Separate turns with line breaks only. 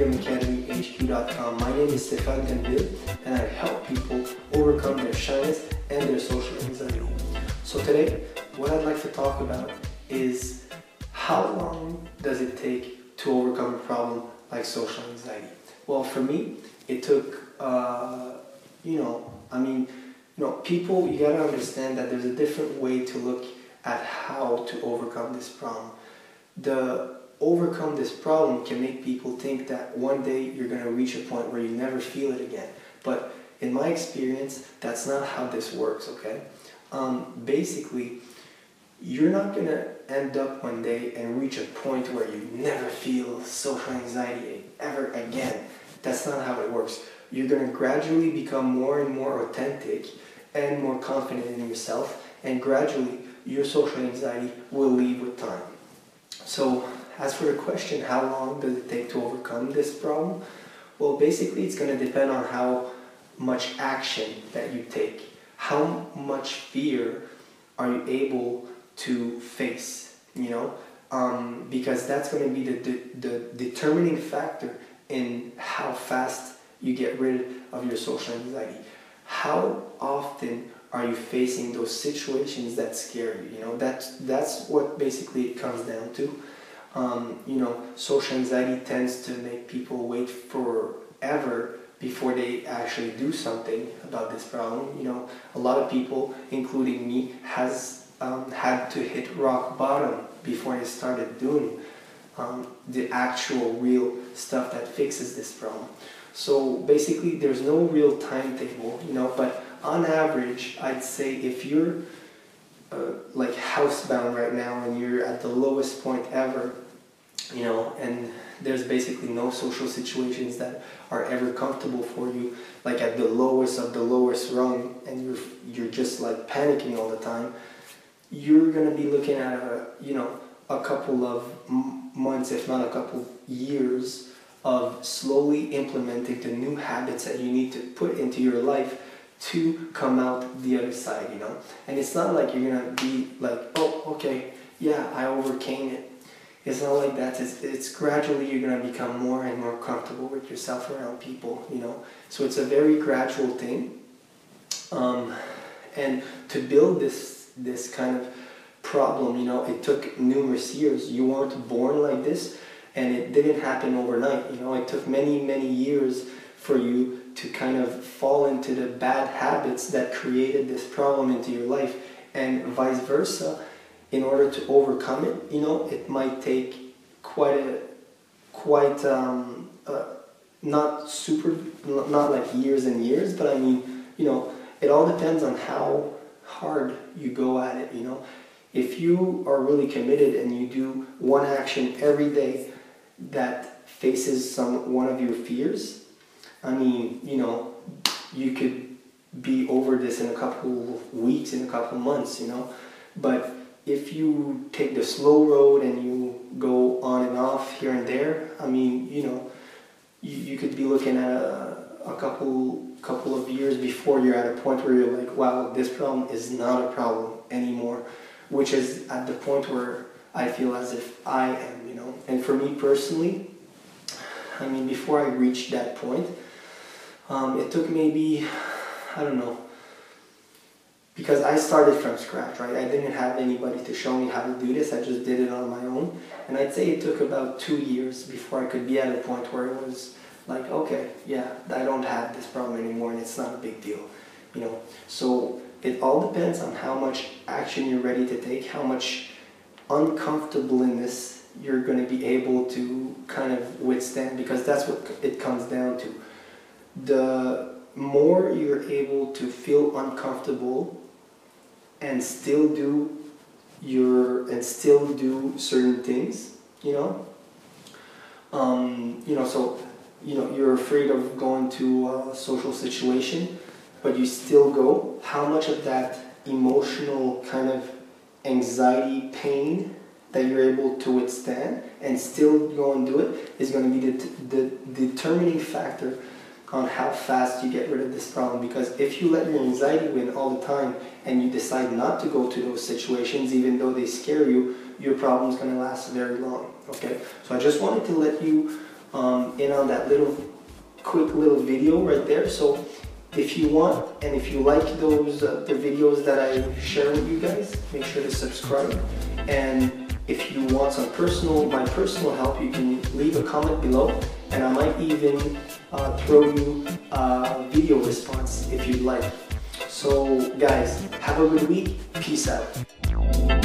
freedomacademyhq.com. My name is Stefan Ganville and I help people overcome their shyness and their social anxiety. So today, what I'd like to talk about is how long does it take to overcome a problem like social anxiety? Well, for me, it took, uh, you know, I mean, you know, people, you gotta understand that there's a different way to look at how to overcome this problem. The overcome this problem can make people think that one day you're going to reach a point where you never feel it again. But in my experience, that's not how this works, okay? Um, basically, you're not going to end up one day and reach a point where you never feel social anxiety ever again. That's not how it works. You're going to gradually become more and more authentic and more confident in yourself, and gradually your social anxiety will leave with time. So as for the question, how long does it take to overcome this problem? Well, basically, it's going to depend on how much action that you take. How much fear are you able to face? You know, um, because that's going to be the, the, the determining factor in how fast you get rid of your social anxiety. How often are you facing those situations that scare you? You know, that's that's what basically it comes down to. Um, you know, social anxiety tends to make people wait forever before they actually do something about this problem. You know, a lot of people, including me, has um, had to hit rock bottom before they started doing um, the actual real stuff that fixes this problem. So basically, there's no real timetable, you know, but on average, I'd say if you're housebound right now and you're at the lowest point ever, you know, and there's basically no social situations that are ever comfortable for you, like at the lowest of the lowest rung, and you're you're just like panicking all the time. You're gonna be looking at a you know a couple of months, if not a couple years, of slowly implementing the new habits that you need to put into your life to come out the other side, you know? And it's not like you're gonna be like, oh, okay, yeah, I overcame it. It's not like that. It's, it's gradually you're gonna become more and more comfortable with yourself around people, you know? So it's a very gradual thing. Um, and to build this, this kind of problem, you know, it took numerous years. You weren't born like this, and it didn't happen overnight, you know? It took many, many years for you to kind of fall into the bad habits that created this problem into your life and vice versa in order to overcome it you know it might take quite a quite um, uh, not super not like years and years but i mean you know it all depends on how hard you go at it you know. If you are really committed and you do one action every day that faces some one of your fears I mean, you know, you could be over this in a couple weeks, in a couple months, you know. But if you take the slow road and you go on and off here and there, I mean, you know, you, you could be looking at a, a couple couple of years before you're at a point where you're like, wow, this problem is not a problem anymore, which is at the point where I feel as if I am, you know. And for me personally, I mean, before I reached that point, um, it took maybe, I don't know, because I started from scratch, right? I didn't have anybody to show me how to do this. I just did it on my own. And I'd say it took about two years before I could be at a point where it was like, okay, yeah, I don't have this problem anymore and it's not a big deal, you know? So it all depends on how much action you're ready to take, how much uncomfortableness you're going to be able to kind of withstand because that's what it comes down to the more you're able to feel uncomfortable and still do your and still do certain things you know? Um, you know so you know you're afraid of going to a social situation but you still go. How much of that emotional kind of anxiety pain that you're able to withstand and still go and do it is going to be the, the determining factor on how fast you get rid of this problem because if you let your anxiety win all the time and you decide not to go to those situations even though they scare you your problem is going to last very long okay so i just wanted to let you um, in on that little quick little video right there. So if you want and if you like those uh, the videos that I share with you guys, make sure to subscribe. And if you want some personal my personal help, you can leave a comment below, and I might even uh, throw you a video response if you'd like. So guys, have a good week. Peace out.